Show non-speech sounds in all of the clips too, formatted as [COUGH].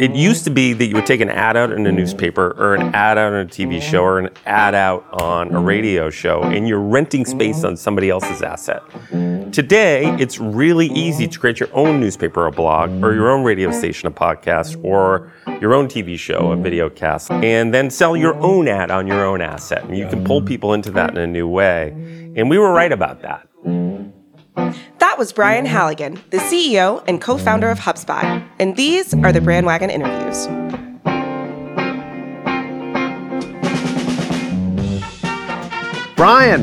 it used to be that you would take an ad out in a newspaper or an ad out on a TV show or an ad out on a radio show, and you're renting space on somebody else's asset. Today, it's really easy to create your own newspaper, a blog, or your own radio station, a podcast, or your own TV show, a video cast, and then sell your own ad on your own asset. And you can pull people into that in a new way. And we were right about that. That was Brian Halligan, the CEO and co founder of HubSpot. And these are the Brandwagon interviews. Brian,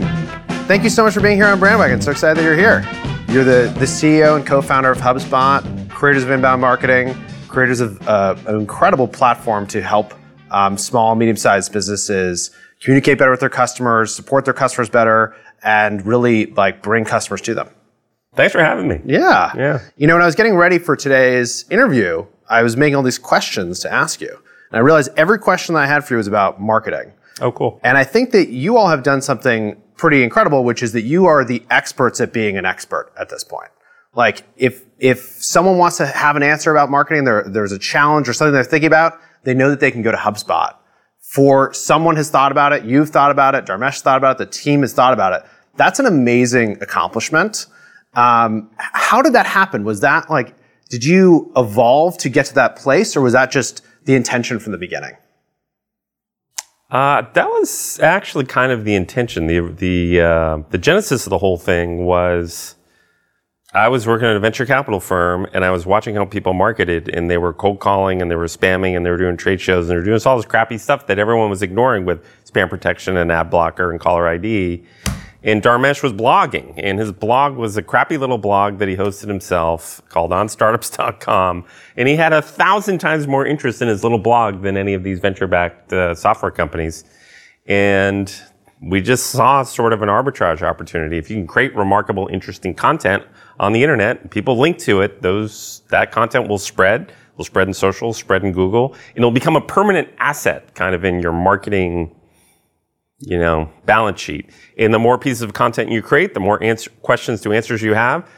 thank you so much for being here on Brandwagon. So excited that you're here. You're the, the CEO and co founder of HubSpot, creators of inbound marketing, creators of uh, an incredible platform to help um, small, medium sized businesses communicate better with their customers, support their customers better, and really like bring customers to them. Thanks for having me. Yeah. Yeah. You know, when I was getting ready for today's interview, I was making all these questions to ask you. And I realized every question that I had for you was about marketing. Oh, cool. And I think that you all have done something pretty incredible, which is that you are the experts at being an expert at this point. Like if if someone wants to have an answer about marketing, there, there's a challenge or something they're thinking about, they know that they can go to HubSpot. For someone has thought about it, you've thought about it, Dharmesh thought about it, the team has thought about it. That's an amazing accomplishment. Um, how did that happen? Was that like, did you evolve to get to that place, or was that just the intention from the beginning? Uh, that was actually kind of the intention. The the uh, the genesis of the whole thing was I was working at a venture capital firm and I was watching how people marketed and they were cold calling and they were spamming and they were doing trade shows and they were doing all this crappy stuff that everyone was ignoring with spam protection and ad blocker and caller ID. And Dharmesh was blogging, and his blog was a crappy little blog that he hosted himself called OnStartups.com. And he had a thousand times more interest in his little blog than any of these venture-backed uh, software companies. And we just saw sort of an arbitrage opportunity. If you can create remarkable, interesting content on the internet, people link to it, those that content will spread. Will spread in social, spread in Google, and it'll become a permanent asset, kind of in your marketing you know, balance sheet. And the more pieces of content you create, the more answer, questions to answers you have.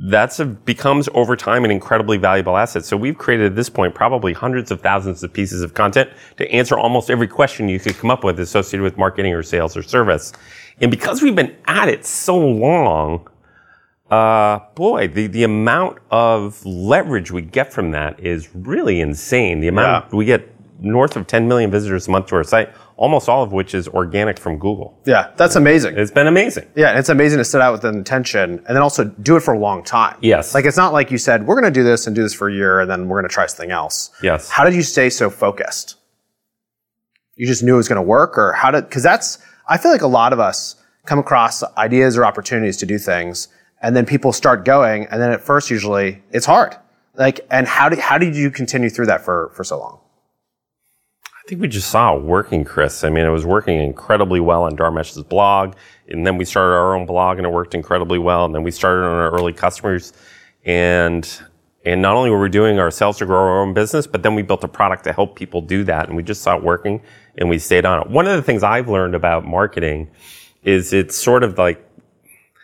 That's a, becomes over time an incredibly valuable asset. So we've created at this point probably hundreds of thousands of pieces of content to answer almost every question you could come up with associated with marketing or sales or service. And because we've been at it so long, uh, boy, the, the amount of leverage we get from that is really insane. The amount Yeah. we get north of 10 million visitors a month to our site, almost all of which is organic from Google. Yeah, that's amazing. It's been amazing. Yeah, and it's amazing to set out with an intention and then also do it for a long time. Yes. Like it's not like you said, we're going to do this and do this for a year and then we're going to try something else. Yes. How did you stay so focused? You just knew it was going to work or how did, because that's, I feel like a lot of us come across ideas or opportunities to do things and then people start going and then at first usually it's hard. Like, and how did, how did you continue through that for, for so long? I think we just saw it working, Chris. I mean, it was working incredibly well on Dharmesh's blog, and then we started our own blog, and it worked incredibly well. And then we started on our early customers, and and not only were we doing ourselves to grow our own business, but then we built a product to help people do that, and we just saw it working, and we stayed on it. One of the things I've learned about marketing is it's sort of like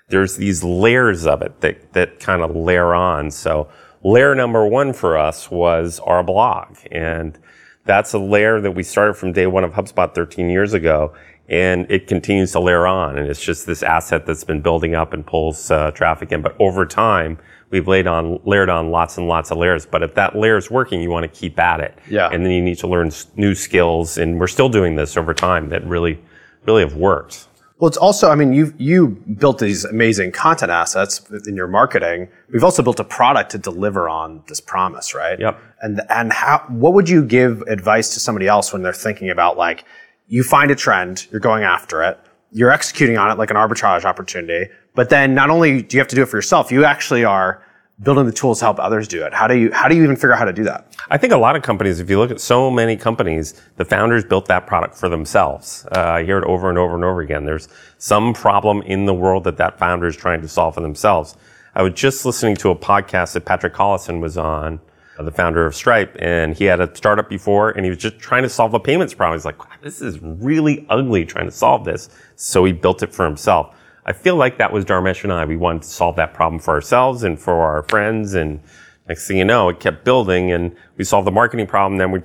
there's these layers of it that that kind of layer on. So layer number one for us was our blog, and that's a layer that we started from day one of HubSpot 13 years ago, and it continues to layer on. And it's just this asset that's been building up and pulls uh, traffic in. But over time, we've laid on, layered on lots and lots of layers. But if that layer is working, you want to keep at it. Yeah. And then you need to learn new skills. And we're still doing this over time that really, really have worked. Well, it's also, I mean, you you built these amazing content assets in your marketing. We've also built a product to deliver on this promise, right? Yep. And and how what would you give advice to somebody else when they're thinking about like you find a trend, you're going after it, you're executing on it like an arbitrage opportunity, but then not only do you have to do it for yourself, you actually are building the tools to help others do it. How do you how do you even figure out how to do that? I think a lot of companies, if you look at so many companies, the founders built that product for themselves. Uh, I hear it over and over and over again. There's some problem in the world that that founder is trying to solve for themselves. I was just listening to a podcast that Patrick Collison was on, the founder of Stripe, and he had a startup before, and he was just trying to solve a payments problem. He's like, this is really ugly trying to solve this. So he built it for himself. I feel like that was Dharmesh and I. We wanted to solve that problem for ourselves and for our friends and Next thing you know, it kept building and we solved the marketing problem. Then we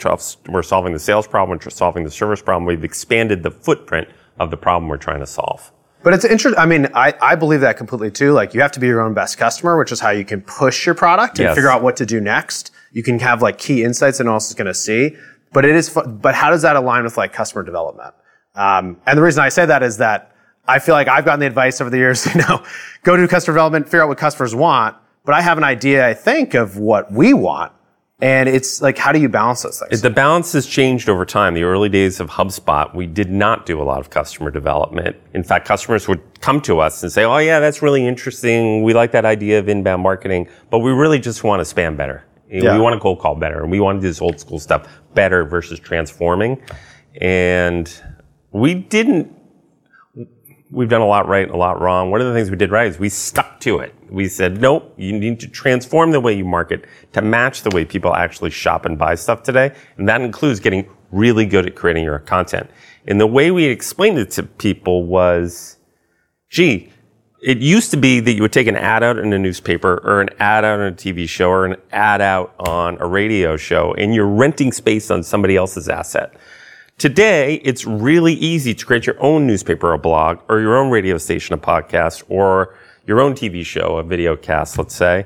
we're solving the sales problem. We're solving the service problem. We've expanded the footprint of the problem we're trying to solve. But it's interesting. I mean, I, I believe that completely too. Like you have to be your own best customer, which is how you can push your product and Yes. figure out what to do next. You can have like key insights and else is going to see. But it is, but how does that align with like customer development? Um, and the reason I say that is that I feel like I've gotten the advice over the years, [LAUGHS] you know, go do customer development, figure out what customers want. But I have an idea, I think, of what we want. And it's like, how do you balance those things? The balance has changed over time. The early days of HubSpot, we did not do a lot of customer development. In fact, customers would come to us and say, Oh yeah, that's really interesting. We like that idea of inbound marketing, but we really just want to spam better. Yeah. We want to cold call better and we want to do this old school stuff better versus transforming. And we didn't we've done a lot right and a lot wrong. One of the things we did right is we stuck to it. We said, nope, you need to transform the way you market to match the way people actually shop and buy stuff today. And that includes getting really good at creating your content. And the way we explained it to people was, gee, it used to be that you would take an ad out in a newspaper or an ad out on a TV show or an ad out on a radio show and you're renting space on somebody else's asset. Today, it's really easy to create your own newspaper, a blog, or your own radio station, a podcast, or your own TV show, a video cast, let's say,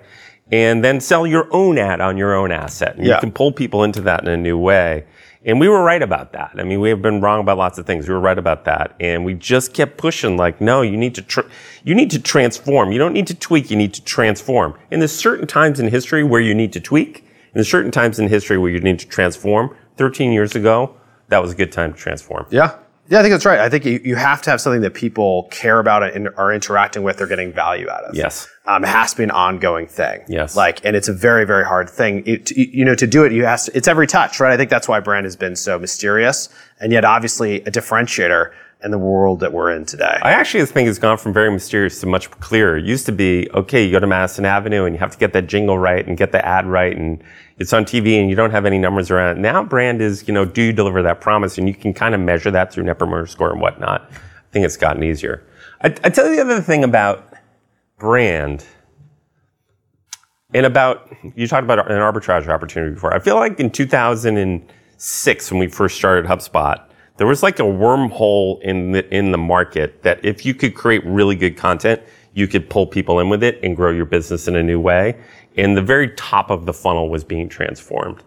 and then sell your own ad on your own asset. And Yeah. you can pull people into that in a new way. And we were right about that. I mean, we have been wrong about lots of things. We were right about that. And we just kept pushing like, no, you need to, tr- you need to transform. You don't need to tweak. You need to transform. And there's certain times in history where you need to tweak. And there's certain times in history where you need to transform. 13 years ago, that was a good time to transform. Yeah. Yeah, I think that's right. I think you, you have to have something that people care about and are interacting with, they're getting value out of. Yes. Um, it has to be an ongoing thing. Yes. Like, and it's a very, very hard thing. It, you know, to do it, you have to, it's every touch, right? I think that's why brand has been so mysterious and yet obviously a differentiator in the world that we're in today. I actually think it's gone from very mysterious to much clearer. It used to be, okay, you go to Madison Avenue and you have to get that jingle right and get the ad right and it's on TV and you don't have any numbers around it. Now brand is, you know, do you deliver that promise? And you can kind of measure that through Net Promoter Score and whatnot. I think it's gotten easier. I, I tell you the other thing about brand and about, you talked about an arbitrage opportunity before. I feel like in 2006 when we first started HubSpot, there was like a wormhole in the, in the market that if you could create really good content, you could pull people in with it and grow your business in a new way. And the very top of the funnel was being transformed.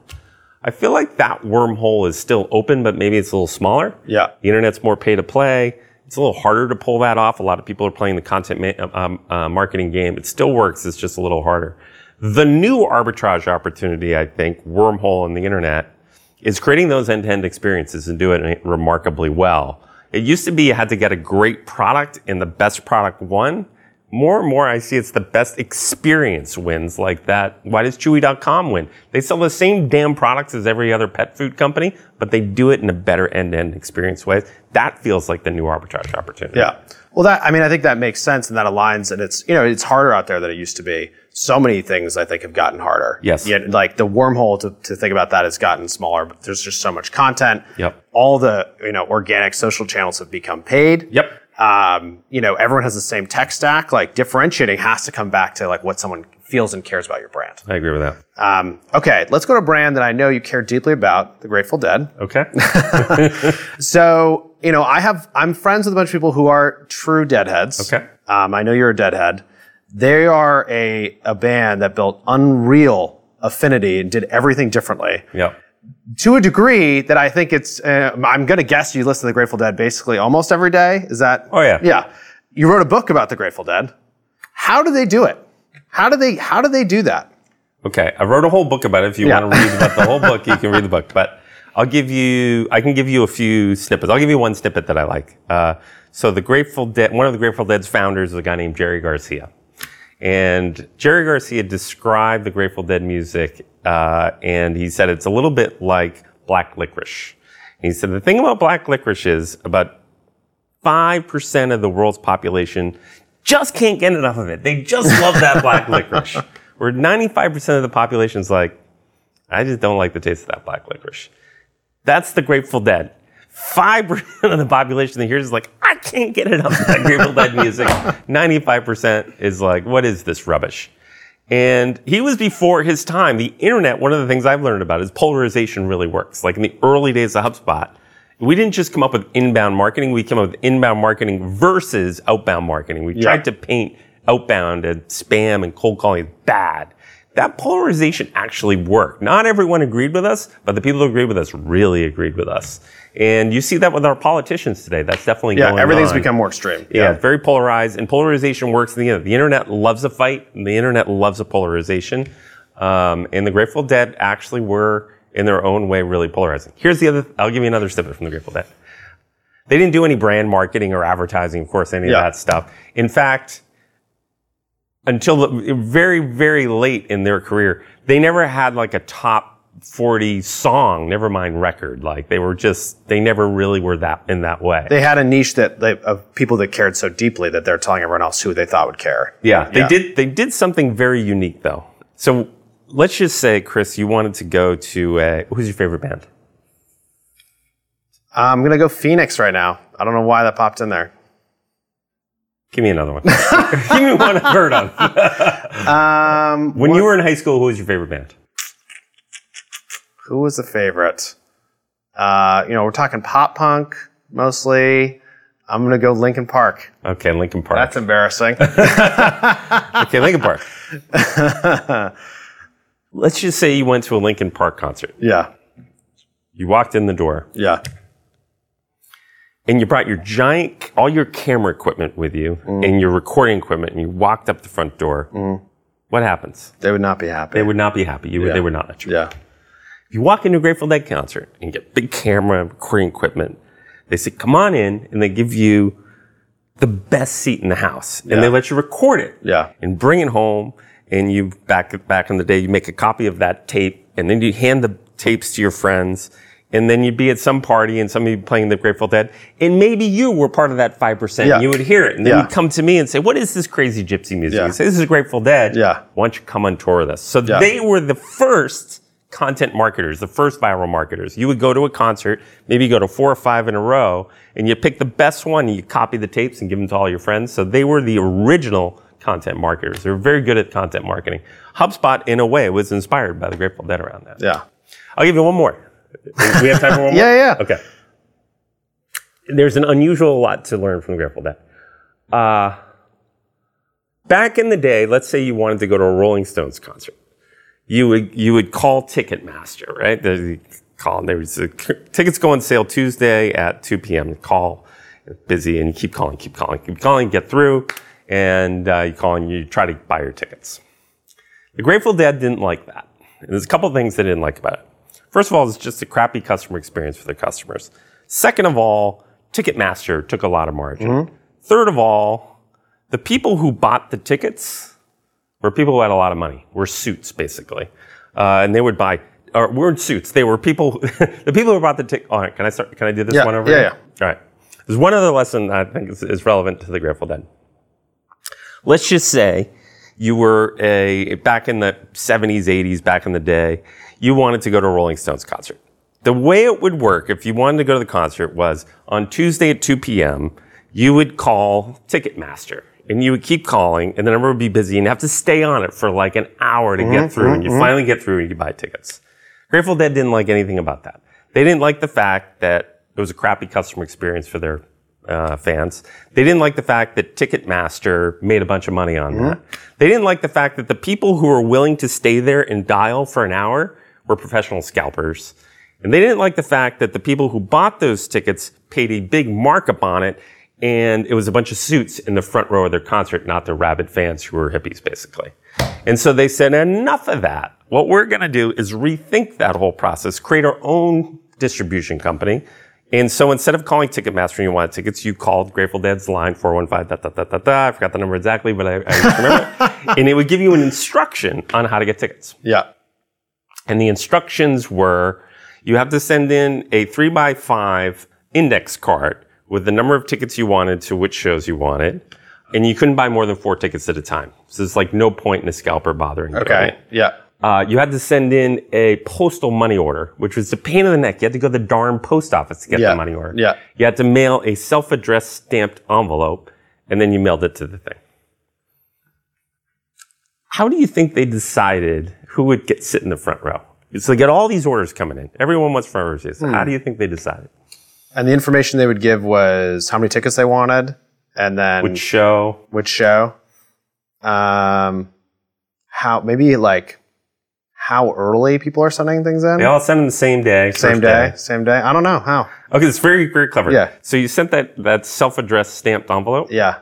I feel like that wormhole is still open, but maybe it's a little smaller. Yeah. The internet's more pay to play. It's a little harder to pull that off. A lot of people are playing the content ma- um, uh, marketing game. It still works. It's just a little harder. The new arbitrage opportunity, I think, wormhole in the internet, is creating those end-to-end experiences and do it remarkably well. It used to be you had to get a great product and the best product won. More and more I see it's the best experience wins like that. Why does Chewy.com win? They sell the same damn products as every other pet food company, but they do it in a better end-to-end experience way. That feels like the new arbitrage opportunity. Yeah. Well, that I mean, I think that makes sense and that aligns, and it's you know it's harder out there than it used to be. So many things I think have gotten harder. Yes. Yet, like the wormhole to, to think about that has gotten smaller. But there's just so much content. Yep. All the you know organic social channels have become paid. Yep. Um, you know, everyone has the same tech stack. Like differentiating has to come back to like what someone feels and cares about your brand. I agree with that. Um, okay, let's go to a brand that I know you care deeply about, the Grateful Dead. Okay. [LAUGHS] So, you know, I have, I'm friends with a bunch of people who are true deadheads. Okay. Um, I know you're a deadhead. They are a, a band that built unreal affinity and did everything differently yep. to a degree that I think it's, uh, I'm going to guess you listen to the Grateful Dead basically almost every day. Is that? Oh, yeah. Yeah. You wrote a book about the Grateful Dead. How do they do it? How do they, how do they do that? Okay, I wrote a whole book about it. If you Yeah. want to read about the whole book, you can read the book. But I'll give you, I can give you a few snippets. I'll give you one snippet that I like. Uh, so the Grateful Dead, one of the Grateful Dead's founders is a guy named Jerry Garcia. And Jerry Garcia described the Grateful Dead music, uh, and he said it's a little bit like black licorice. And he said the thing about black licorice is about 5% of the world's population just can't get enough of it. They just love that black [LAUGHS] licorice. Where 95% of the population is like, I just don't like the taste of that black licorice. That's the Grateful Dead. 5% of the population that hears is like, I can't get enough of that Grateful Dead music. [LAUGHS] 95% is like, what is this rubbish? And he was before his time. The internet, one of the things I've learned about is polarization really works. Like in the early days of HubSpot, we didn't just come up with inbound marketing, we came up with inbound marketing versus outbound marketing. We tried to paint outbound and spam and cold calling bad. That polarization actually worked. Not everyone agreed with us, but the people who agreed with us really agreed with us. And you see that with our politicians today. That's definitely Yeah, going everything's on. become more extreme. Yeah, very polarized, and polarization works in the internet. The internet loves a fight, and the internet loves a polarization. Um, and the Grateful Dead actually were, in their own way, really polarizing. Here's the other. I'll give you another snippet from the Grateful Dead. They didn't do any brand marketing or advertising, of course, any Yeah. of that stuff. In fact, until the, very, very late in their career, they never had like a top 40 song, never mind record. Like they were just, they never really were that in that way. They had a niche that they, of people that cared so deeply that they're telling everyone else who they thought would care. Yeah, they Yeah. did. They did something very unique, though. So let's just say, Chris, you wanted to go to uh, who's your favorite band? I'm gonna go Phoenix right now. I don't know why that popped in there. Give me another one. [LAUGHS] Give me one I've heard of. [LAUGHS] Um, When you were in high school, who was your favorite band? who was the favorite? Uh, you know, we're talking pop punk mostly. I'm gonna go Linkin Park. Okay, Linkin Park. That's embarrassing. [LAUGHS] okay, Linkin Park. Let's just say you went to a Linkin Park concert. yeah, You walked in the door yeah. And you brought your giant, all your camera equipment with you mm. and your recording equipment, and you walked up the front door. Mm. What happens? They would not be happy. They would not be happy. You Yeah. They would not let you. yeah, If you walk into a Grateful Dead concert and get big camera recording equipment, they say, come on in, and they give you the best seat in the house. And they let you record it yeah, and bring it home. And you, back, back in the day, you make a copy of that tape and then you hand the tapes to your friends. And then you'd be at some party and somebody playing the Grateful Dead. And maybe you were part of that 5%. Yeah. And you would hear it. And then Yeah. you'd come to me and say, what is this crazy gypsy music? Yeah. You say, this is Grateful Dead. Yeah. Why don't you come on tour with us? So Yeah. they were the first content marketers, the first viral marketers. You would go to a concert, maybe you go to four or five in a row, and you pick the best one and you copy the tapes and give them to all your friends. So they were the original content marketers. They were very good at content marketing. HubSpot, in a way, was inspired by the Grateful Dead around that. yeah. I'll give you one more. We have time for one more? [LAUGHS] Yeah, yeah. Okay. There's an unusual lot to learn from Grateful Dead. Uh, back in the day, let's say you wanted to go to a Rolling Stones concert. You would, you would call Ticketmaster, right? Call, there was a, tickets go on sale Tuesday at 2 p.m. Call, busy, and you keep calling, keep calling, keep calling, get through, and uh, you call and you try to buy your tickets. The Grateful Dead didn't like that. And there's a couple things they didn't like about it. First of all, it's just a crappy customer experience for their customers. Second of all, Ticketmaster took a lot of margin. Third of all, the people who bought the tickets were people who had a lot of money, were suits basically. Uh, and they would buy, or weren't suits, they were people, [LAUGHS] the people who bought the ticket. All right, can I start, can I do this Yeah, one over yeah, here? All right. There's one other lesson I think is, is relevant to the Grateful Dead. Let's just say you were a back in the 70s, 80s, back in the day, you wanted to go to a Rolling Stones concert. The way it would work if you wanted to go to the concert was on Tuesday at 2 p.m., you would call Ticketmaster and you would keep calling and the number would be busy and you have to stay on it for like an hour to get mm-hmm, through and you mm-hmm. finally get through and you buy tickets. Grateful Dead didn't like anything about that. They didn't like the fact that it was a crappy customer experience for their uh, fans. They didn't like the fact that Ticketmaster made a bunch of money on mm-hmm. that. They didn't like the fact that the people who were willing to stay there and dial for an hour were professional scalpers. And they didn't like the fact that the people who bought those tickets paid a big markup on it and it was a bunch of suits in the front row of their concert, not the rabid fans who were hippies, basically. And so they said, enough of that. What we're going to do is rethink that whole process, create our own distribution company. And so instead of calling Ticketmaster and you wanted tickets, you called Grateful Dead's line 415 da, da, da, da, da. I forgot the number exactly, but I, I remember. [LAUGHS] and it would give you an instruction on how to get tickets. Yeah. And the instructions were you have to send in a three by five index card with the number of tickets you wanted to which shows you wanted. And you couldn't buy more than four tickets at a time. So it's like no point in a scalper bothering doing Okay. it. Yeah. Uh, you had to send in a postal money order, which was a pain in the neck. You had to go to the darn post office to get Yeah. the money order. Yeah. You had to mail a self-addressed stamped envelope, and then you mailed it to the thing. How do you think they decided who would get sit in the front row? So they get all these orders coming in. Everyone wants front row seats. How do you think they decided? And the information they would give was how many tickets they wanted, and then Which show? which show, um, how maybe like how early people are sending things in. They all send them the same day. same first day, same day. I don't know how. Okay, it's very, very clever. Yeah. So you sent that, that self-addressed stamped envelope. Yeah,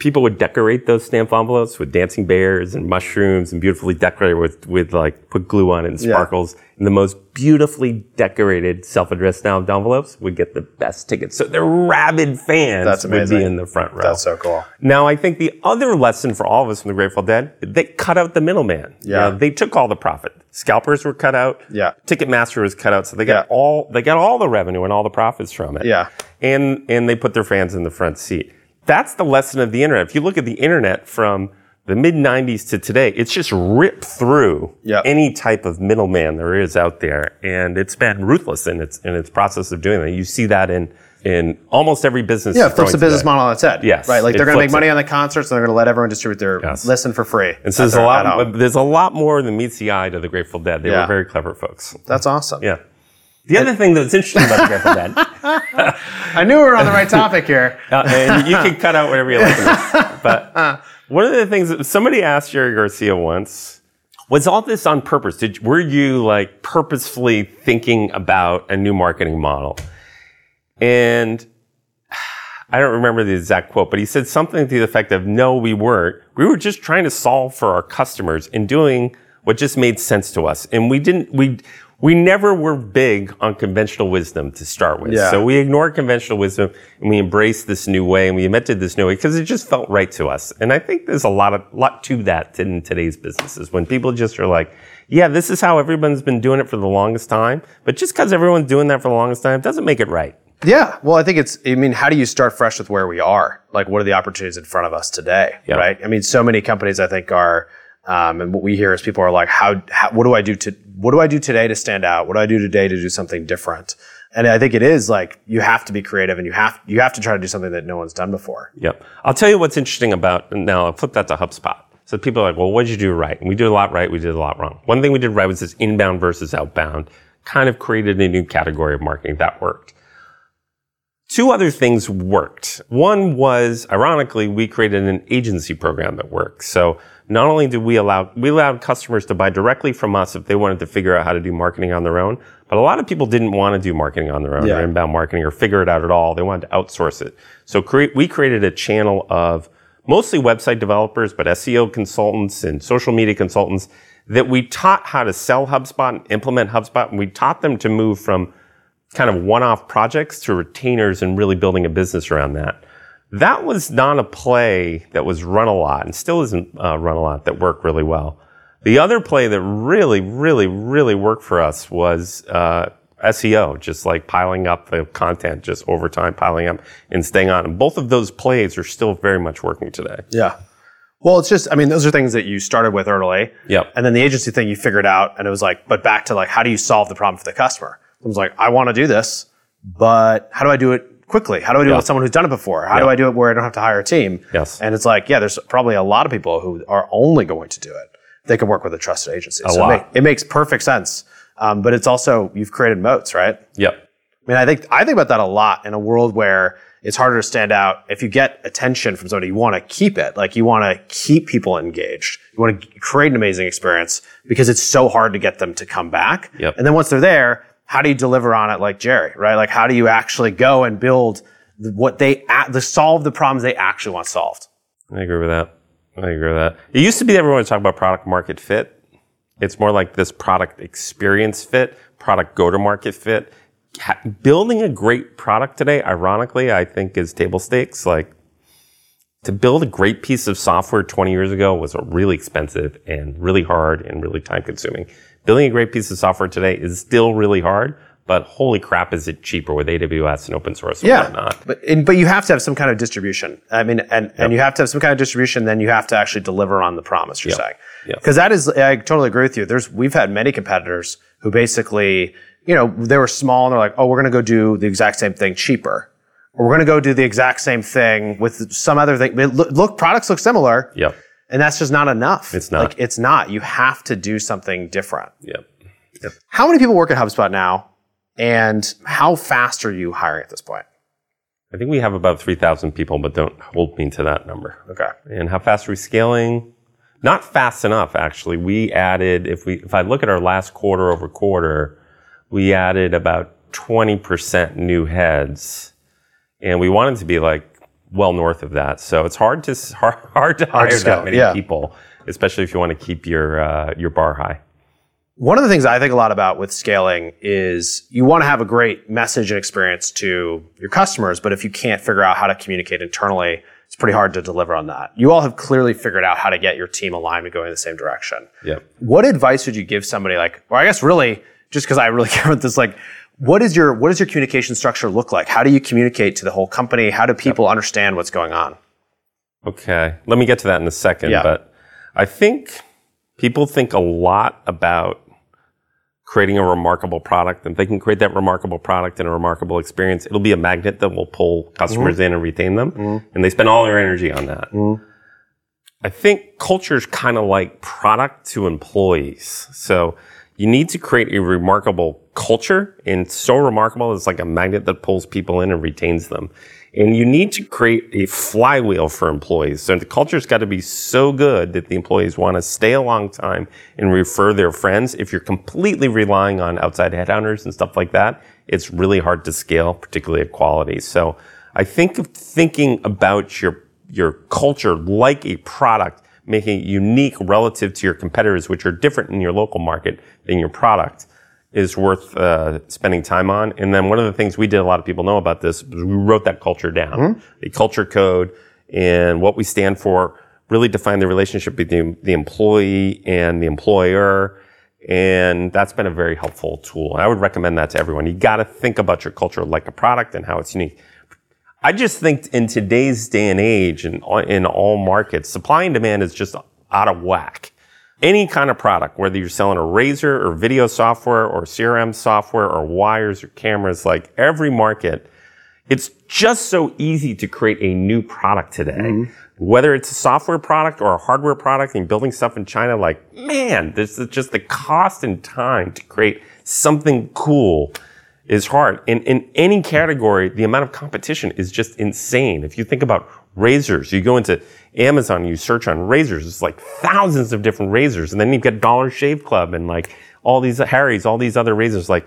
People would decorate those stamped envelopes with dancing bears and mushrooms and beautifully decorated with, with like, put glue on it and Yeah. sparkles. And the most beautifully decorated self-addressed stamped envelopes would get the best tickets. So their rabid fans That's would be in the front row. that's so cool. Now, I think the other lesson for all of us from the Grateful Dead, they cut out the middleman. You Yeah. know, they took all the profit. Scalpers were cut out. Yeah. Ticketmaster was cut out. So they got Yeah. all, they got all the revenue and all the profits from it. Yeah. And, and they put their fans in the front seat. That's the lesson of the internet. If you look at the internet from the mid 90s to today, it's just ripped through Yeah. any type of middleman there is out there. And it's been ruthless in its, in its process of doing that. You see that in, in almost every business. Yeah, it flips the business model on its head. Yes, right. Like they're going to make money it. on the concerts, and they're going to let everyone distribute their Yes. listen for free. And so there's a lot, there's a lot more than meets the eye to the Grateful Dead. They Yeah. were very clever folks. That's awesome. Yeah. The other thing that's interesting about the Grateful Dead, [LAUGHS] I knew we were on the right topic here. [LAUGHS] uh, and you can cut out whatever you like, [LAUGHS] but one of the things that somebody asked Jerry Garcia once was all this on purpose. Did were you like purposefully thinking about a new marketing model? And I don't remember the exact quote, but he said something to the effect of, no, we weren't. We were just trying to solve for our customers and doing what just made sense to us. And we didn't, we, we never were big on conventional wisdom to start with. Yeah. So we ignored conventional wisdom and we embraced this new way and we invented this new way because it just felt right to us. And I think there's a lot of, lot to that in today's businesses when people just are like, yeah, this is how everyone's been doing it for the longest time. But just because everyone's doing that for the longest time doesn't make it right. Yeah. Well, I think it's, I mean, how do you start fresh with where we are? Like, what are the opportunities in front of us today? Yeah. Right. I mean, so many companies, I think, are, um, and what we hear is people are like, how, how, what do I do to, what do I do today to stand out? What do I do today to do something different? And I think it is like, you have to be creative and you have, you have to try to do something that no one's done before. Yep. I'll tell you what's interesting about, now I'll flip that to HubSpot. So people are like, well, what did you do right? And we did a lot right, we did a lot wrong. One thing we did right was this inbound versus outbound, kind of created a new category of marketing that worked. Two other things worked. One was, ironically, we created an agency program that worked. So not only did we allow, we allowed customers to buy directly from us if they wanted to figure out how to do marketing on their own. But a lot of people didn't want to do marketing on their own Yeah. or inbound marketing or figure it out at all. They wanted to outsource it. So create, we created a channel of mostly website developers, but SEO consultants and social media consultants that we taught how to sell HubSpot and implement HubSpot. And we taught them to move from kind of one-off projects to retainers and really building a business around that. That was not a play that was run a lot and still isn't uh, run a lot that worked really well. The other play that really, really, really worked for us was uh, SEO, just like piling up the content just over time, piling up and staying on. And both of those plays are still very much working today. Yeah. Well, it's just, I mean, those are things that you started with early. Yep. And then the agency thing you figured out, and it was like, but back to like, how do you solve the problem for the customer? It was like, I want to do this, but how do I do it quickly? How do I do it with someone who's done it before? How do I do it where I don't have to hire a team? Yes. And it's like, yeah, there's probably a lot of people who are only going to do it. They can work with a trusted agency. A so lot. It, ma- it makes perfect sense. Um, but it's also, you've created moats, right? Yep. I mean, I think I think about that a lot in a world where it's harder to stand out. If you get attention from somebody, you want to keep it. Like you want to keep people engaged. You want to create an amazing experience because it's so hard to get them to come back. Yep. And then once they're there, how do you deliver on it like Jerry, right? Like how do you actually go and build what they the solve the problems they actually want solved? I agree with that. I agree with that. It used to be everyone would talk about product market fit. It's more like this product experience fit, product go to market fit. Building a great product today, ironically, I think is table stakes. Like to build a great piece of software 20 years ago was really expensive and really hard and really time consuming. Building a great piece of software today is still really hard, but holy crap, is it cheaper with AWS and open source and Yeah, whatnot. but and, but you have to have some kind of distribution. I mean, and and you have to have some kind of distribution. Then you have to actually deliver on the promise you're Yep. saying. Yep. Because that is, I totally agree with you. There's we've had many competitors who basically, you know, they were small and they're like, oh, we're going to go do the exact same thing cheaper, or we're going to go do the exact same thing with some other thing. Look, look, products look similar. Yep. And that's just not enough. It's not. Like, it's not. You have to do something different. Yep. How many people work at HubSpot now? And how fast are you hiring at this point? I think we have about 3,000 people, but don't hold me to that number. Okay. And how fast are we scaling? Not fast enough, actually. We added, if we, if I look at our last quarter over quarter, we added about 20% new heads. And we wanted to be like well north of that. So it's hard to, [LAUGHS] hard, hard to hire to scale, that many yeah. people, especially if you want to keep your, uh, your bar high. One of the things I think a lot about with scaling is you want to have a great message and experience to your customers, but if you can't figure out how to communicate internally, it's pretty hard to deliver on that. You all have clearly figured out how to get your team aligned and going in the same direction. Yeah. What advice would you give somebody like, or I guess really, just because I really [LAUGHS] care about this, like, what is your what does your communication structure look like? How do you communicate to the whole company? How do people understand what's going on? Okay. Let me get to that in a second. Yeah. But I think people think a lot about creating a remarkable product. And if they can create that remarkable product and a remarkable experience, it'll be a magnet that will pull customers mm-hmm. in and retain them. Mm-hmm. And they spend all their energy on that. Mm-hmm. I think culture is kind of like product to employees. So you need to create a remarkable culture and so remarkable it's like a magnet that pulls people in and retains them. And you need to create a flywheel for employees. So the culture's got to be so good that the employees want to stay a long time and refer their friends. If you're completely relying on outside headhunters and stuff like that, it's really hard to scale, particularly at quality. So I think of thinking about your your culture like a product, making it unique relative to your competitors, which are different in your local market than your product, is worth uh, spending time on. And then one of the things we did, a lot of people know about this, we wrote that culture down, the culture code, and what we stand for. Really define the relationship between the employee and the employer. And that's been a very helpful tool. I would recommend that to everyone. You got to think about your culture like a product and how it's unique. I just think in today's day and age and in all markets, supply and demand is just out of whack. Any kind of product, whether you're selling a razor or video software or CRM software or wires or cameras, like every market, it's just so easy to create a new product today. Mm-hmm. Whether it's a software product or a hardware product and building stuff in China, like, man, this is just the cost and time to create something cool is hard. In, in any category, the amount of competition is just insane. If you think about razors, you go into Amazon, you search on razors, it's like thousands of different razors. And then you've got Dollar Shave Club and like all these Harry's, all these other razors. Like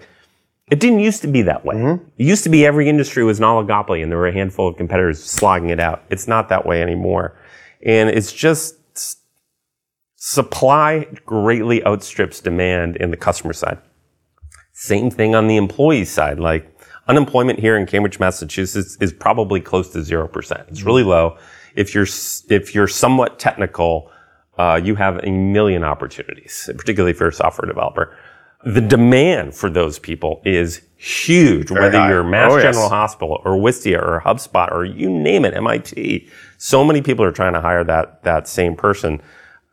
it didn't used to be that way. Mm-hmm. It used to be every industry was an oligopoly and there were a handful of competitors slogging it out. It's not that way anymore. And it's just supply greatly outstrips demand in the customer side. Same thing on the employee side. Like unemployment here in Cambridge, Massachusetts is probably close to 0%. It's really low. If you're, if you're somewhat technical, uh, you have a million opportunities, particularly if you're a software developer. The demand for those people is huge, whether high. you're Mass Oh, yes. General Hospital or Wistia or HubSpot or you name it, MIT. So many people are trying to hire that, that same person.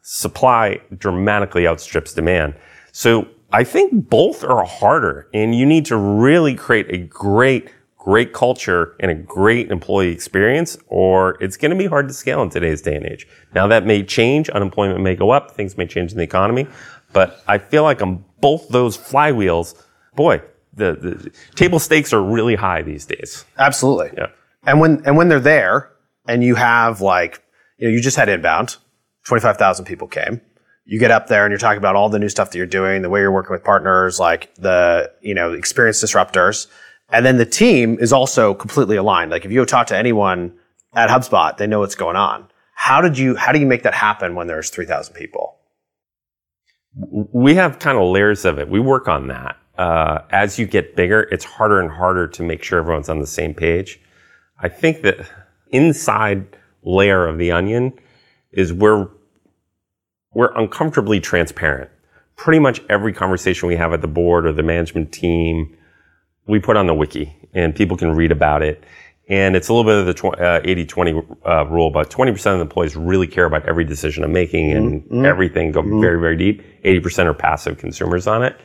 Supply dramatically outstrips demand. So I think both are harder and you need to really create a great, great culture and a great employee experience or it's going to be hard to scale in today's day and age. Now that may change. Unemployment may go up. Things may change in the economy, but I feel like on both those flywheels, boy, the, the table stakes are really high these days. Absolutely. Yeah. And when and when they're there, and you have like, you know, you just had inbound, twenty five thousand people came. You get up there and you're talking about all the new stuff that you're doing, the way you're working with partners, like the you know experience disruptors, and then the team is also completely aligned. Like if you talk to anyone at HubSpot, they know what's going on. How did you how do you make that happen when there's three thousand people? we have kind of layers of it. We work on that. Uh, as you get bigger, it's harder and harder to make sure everyone's on the same page. I think that inside layer of the onion is where we're uncomfortably transparent. Pretty much every conversation we have at the board or the management team, we put on the wiki and people can read about it. And it's a little bit of the tw- uh, 80-20 uh, rule, but 20% of the employees really care about every decision I'm making and everything go very, very deep. 80% are passive consumers on it.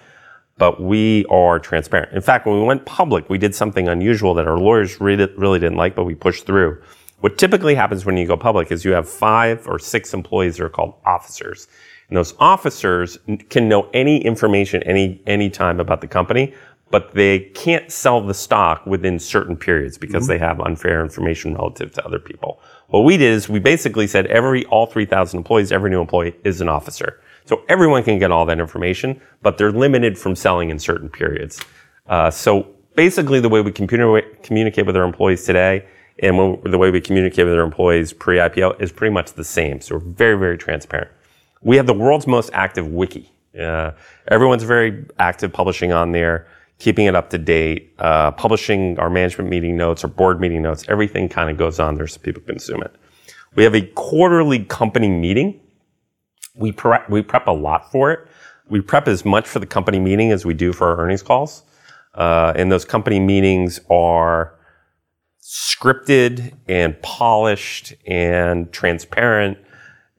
But we are transparent. In fact, when we went public, we did something unusual that our lawyers really, really didn't like, but we pushed through. What typically happens when you go public is you have five or six employees that are called officers. And those officers can know any information any any time about the company, but they can't sell the stock within certain periods because they have unfair information relative to other people. What we did is we basically said every all 3,000 employees, every new employee is an officer. So everyone can get all that information, but they're limited from selling in certain periods. Uh, so basically, the way we communi- communicate with our employees today and when, the way we communicate with our employees pre-IPO is pretty much the same. So we're very, very transparent. We have the world's most active wiki. Uh, everyone's very active publishing on there, keeping it up to date, uh, publishing our management meeting notes, our board meeting notes. Everything kind of goes on there so people consume it. We have a quarterly company meeting. We prep, we prep a lot for it. We prep as much for the company meeting as we do for our earnings calls. Uh, and those company meetings are scripted and polished and transparent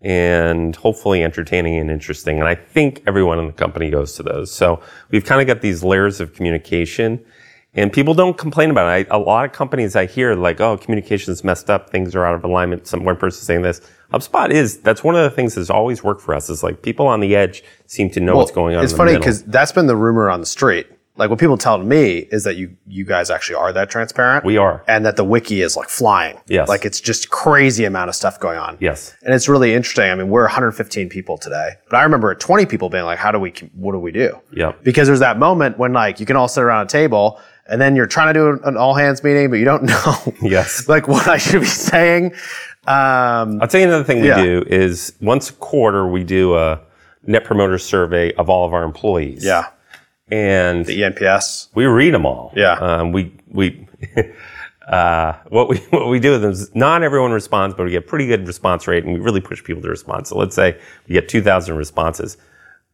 and hopefully entertaining and interesting. And I think everyone in the company goes to those. So we've kind of got these layers of communication and people don't complain about it. I, a lot of companies I hear like, oh, communication's messed up. Things are out of alignment. Some one person saying this. HubSpot is, that's one of the things that's always worked for us is like people on the edge seem to know what's going on. It's in the funny because that's been the rumor on the street. Like what people tell me is that you you guys actually are that transparent. we are. and that the wiki is like flying. Yes. Like it's just crazy amount of stuff going on. Yes. And it's really interesting. I mean, we're 115 people today, but I remember 20 people being like, how do we, what do we do? Yep. Because there's that moment when like you can all sit around a table and then you're trying to do an all hands meeting, but you don't [LAUGHS] know Yes. like what I should be saying. Um, I'll tell you another thing we Yeah. do is once a quarter we do a net promoter survey of all of our employees. yeah. And The ENPS. we read them all. Yeah. Um, we we [LAUGHS] uh, what we [LAUGHS] what we do with them is not everyone responds, but we get pretty good response rate, and we really push people to respond. So let's say we get two thousand responses.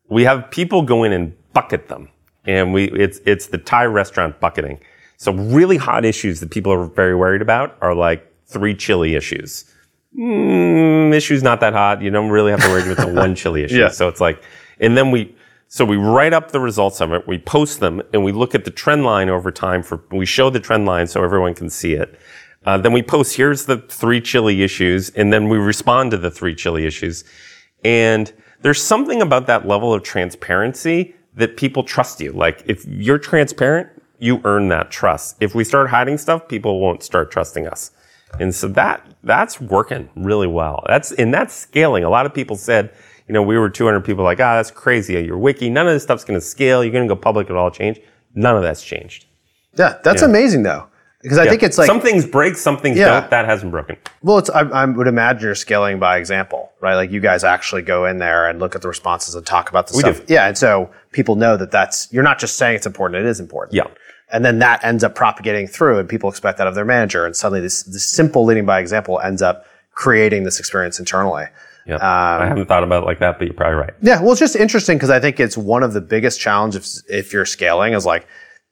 We have people go in and bucket them, and we it's it's the Thai restaurant bucketing. So really hot issues that people are very worried about are like three chili issues. Mm, issue's not that hot. You don't really have to worry about the one [LAUGHS] chili issue. Yeah. So it's like, and then we, so we write up the results of it, we post them, and we look at the trend line over time for, we show the trend line so everyone can see it. Uh, then we post, here's the three chili issues, and then we respond to the three chili issues. And there's something about that level of transparency that people trust you. Like, if you're transparent, you earn that trust. If we start hiding stuff, people won't start trusting us. And so that that's working really well. That's and that's scaling. A lot of people said, you know, we were 200 people like, ah, that's crazy. Your wiki, none of this stuff's going to scale. You're going to go public. It'll all change. None of that's changed. Yeah. That's amazing though. Because I think it's like, some things break, some things Yeah. don't. That hasn't broken. well, it's, I, I would imagine you're scaling by example, right? Like you guys actually go in there and look at the responses and talk about the We stuff. do. Yeah. And so people know that that's, you're not just saying it's important, it is important. Yeah. And then that ends up propagating through, and people expect that of their manager. And suddenly, this, this simple leading by example ends up creating this experience internally. Yeah. Um, I haven't thought about it like that, but you're probably right. Yeah, well, it's just interesting because I think it's one of the biggest challenges if, if you're scaling is like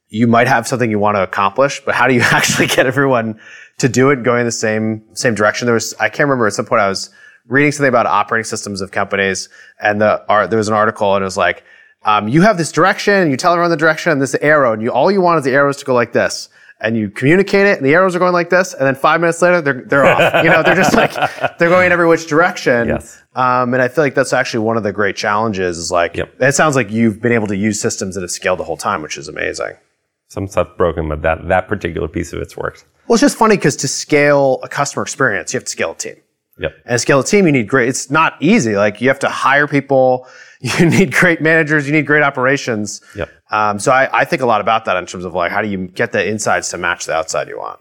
you might have something you want to accomplish, but how do you [LAUGHS] actually get everyone to do it going the same same direction? There was I can't remember at some point I was reading something about operating systems of companies, and the art, there was an article and it was like. Um, you have this direction, and you tell everyone the direction, and this arrow, and you all you want is the arrows to go like this, and you communicate it, and the arrows are going like this, and then five minutes later they're they're off. You know, they're just like [LAUGHS] they're going in every which direction. Yes. Um, and I feel like that's actually one of the great challenges. Is like Yep. it sounds like you've been able to use systems that have scaled the whole time, which is amazing. Some stuff broken, but that that particular piece of it's worked. Well, it's just funny because to scale a customer experience, you have to scale a team. Yep. And to scale a team, you need great. It's not easy. Like you have to hire people. [LAUGHS] You need great managers. You need great operations. Yep. Um, so I, I think a lot about that in terms of like how do you get the insides to match the outside you want.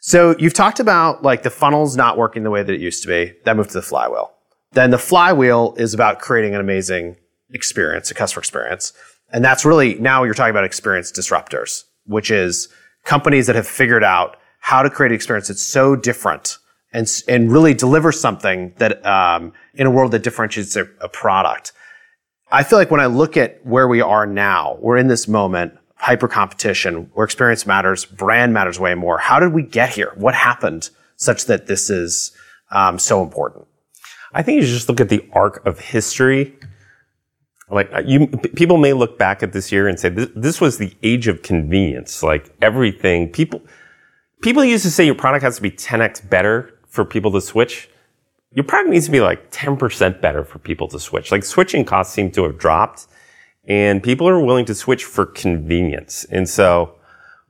So you've talked about like the funnels not working the way that it used to be. That moved to the flywheel. Then the flywheel is about creating an amazing experience, a customer experience. And that's really now you're talking about experience disruptors, which is companies that have figured out how to create an experience that's so different and, and really deliver something that um, in a world that differentiates a, a product. I feel like when I look at where we are now, we're in this moment, hyper competition, where experience matters, brand matters way more. How did we get here? What happened such that this is um, so important? I think you just look at the arc of history. Like uh, you, people may look back at this year and say this, this was the age of convenience. Like everything, people, people used to say your product has to be 10x better for people to switch. Your product needs to be like 10% better for people to switch. Like switching costs seem to have dropped and people are willing to switch for convenience. And so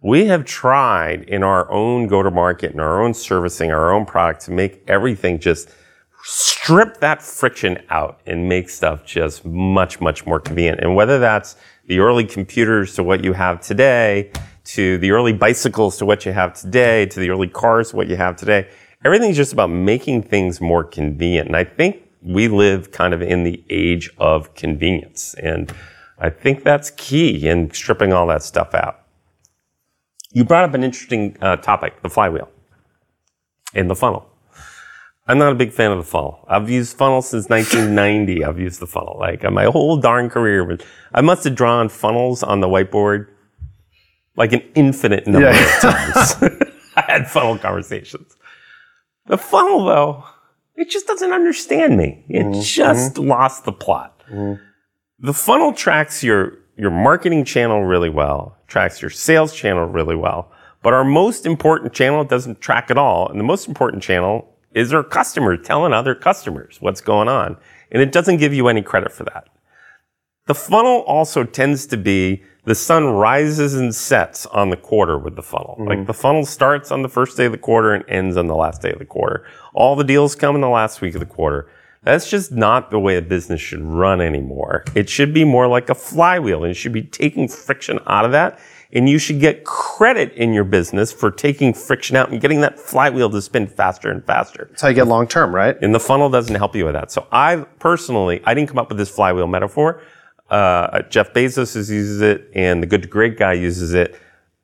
we have tried in our own go to market and our own servicing, our own product to make everything just strip that friction out and make stuff just much, much more convenient. And whether that's the early computers to what you have today, to the early bicycles to what you have today, to the early cars to what you have today, everything's just about making things more convenient. And I think we live kind of in the age of convenience. And I think that's key in stripping all that stuff out. You brought up an interesting uh, topic, the flywheel and the funnel. I'm not a big fan of the funnel. I've used funnel since 1990. [LAUGHS] I've used the funnel like my whole darn career. I must have drawn funnels on the whiteboard like an infinite number yeah. of [LAUGHS] times. [LAUGHS] I had funnel conversations. The funnel, though, it just doesn't understand me. It mm-hmm. just lost the plot. Mm-hmm. The funnel tracks your your marketing channel really well, tracks your sales channel really well, but our most important channel doesn't track at all. And the most important channel is our customer telling other customers what's going on. And it doesn't give you any credit for that. The funnel also tends to be the sun rises and sets on the quarter with the funnel. Mm-hmm. Like the funnel starts on the first day of the quarter and ends on the last day of the quarter. All the deals come in the last week of the quarter. That's just not the way a business should run anymore. It should be more like a flywheel and you should be taking friction out of that. And you should get credit in your business for taking friction out and getting that flywheel to spin faster and faster. That's how you get long term, right? And the funnel doesn't help you with that. So I personally, I didn't come up with this flywheel metaphor. Uh, Jeff Bezos uses it and the good to great guy uses it.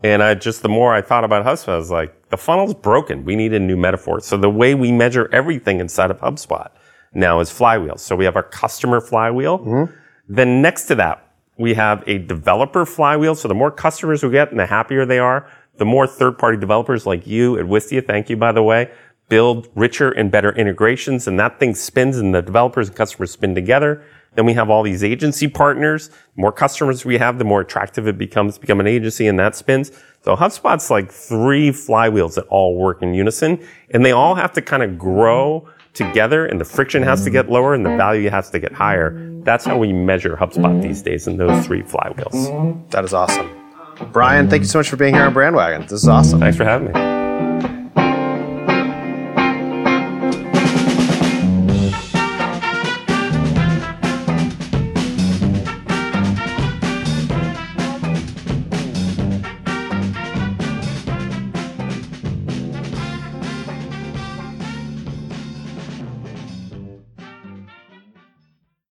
And I just, the more I thought about HubSpot, I was like, the funnel's broken. We need a new metaphor. So the way we measure everything inside of HubSpot now is flywheel. So we have our customer flywheel. Mm-hmm. Then next to that, we have a developer flywheel. So the more customers we get and the happier they are, the more third party developers like you at Wistia, thank you by the way, build richer and better integrations and that thing spins and the developers and customers spin together. Then we have all these agency partners. The more customers we have, the more attractive it becomes to become an agency and that spins. So HubSpot's like three flywheels that all work in unison and they all have to kind of grow together and the friction has to get lower and the value has to get higher. That's how we measure HubSpot these days in those three flywheels. That is awesome. Brian, thank you so much for being here on Brandwagon. This is awesome. Thanks for having me.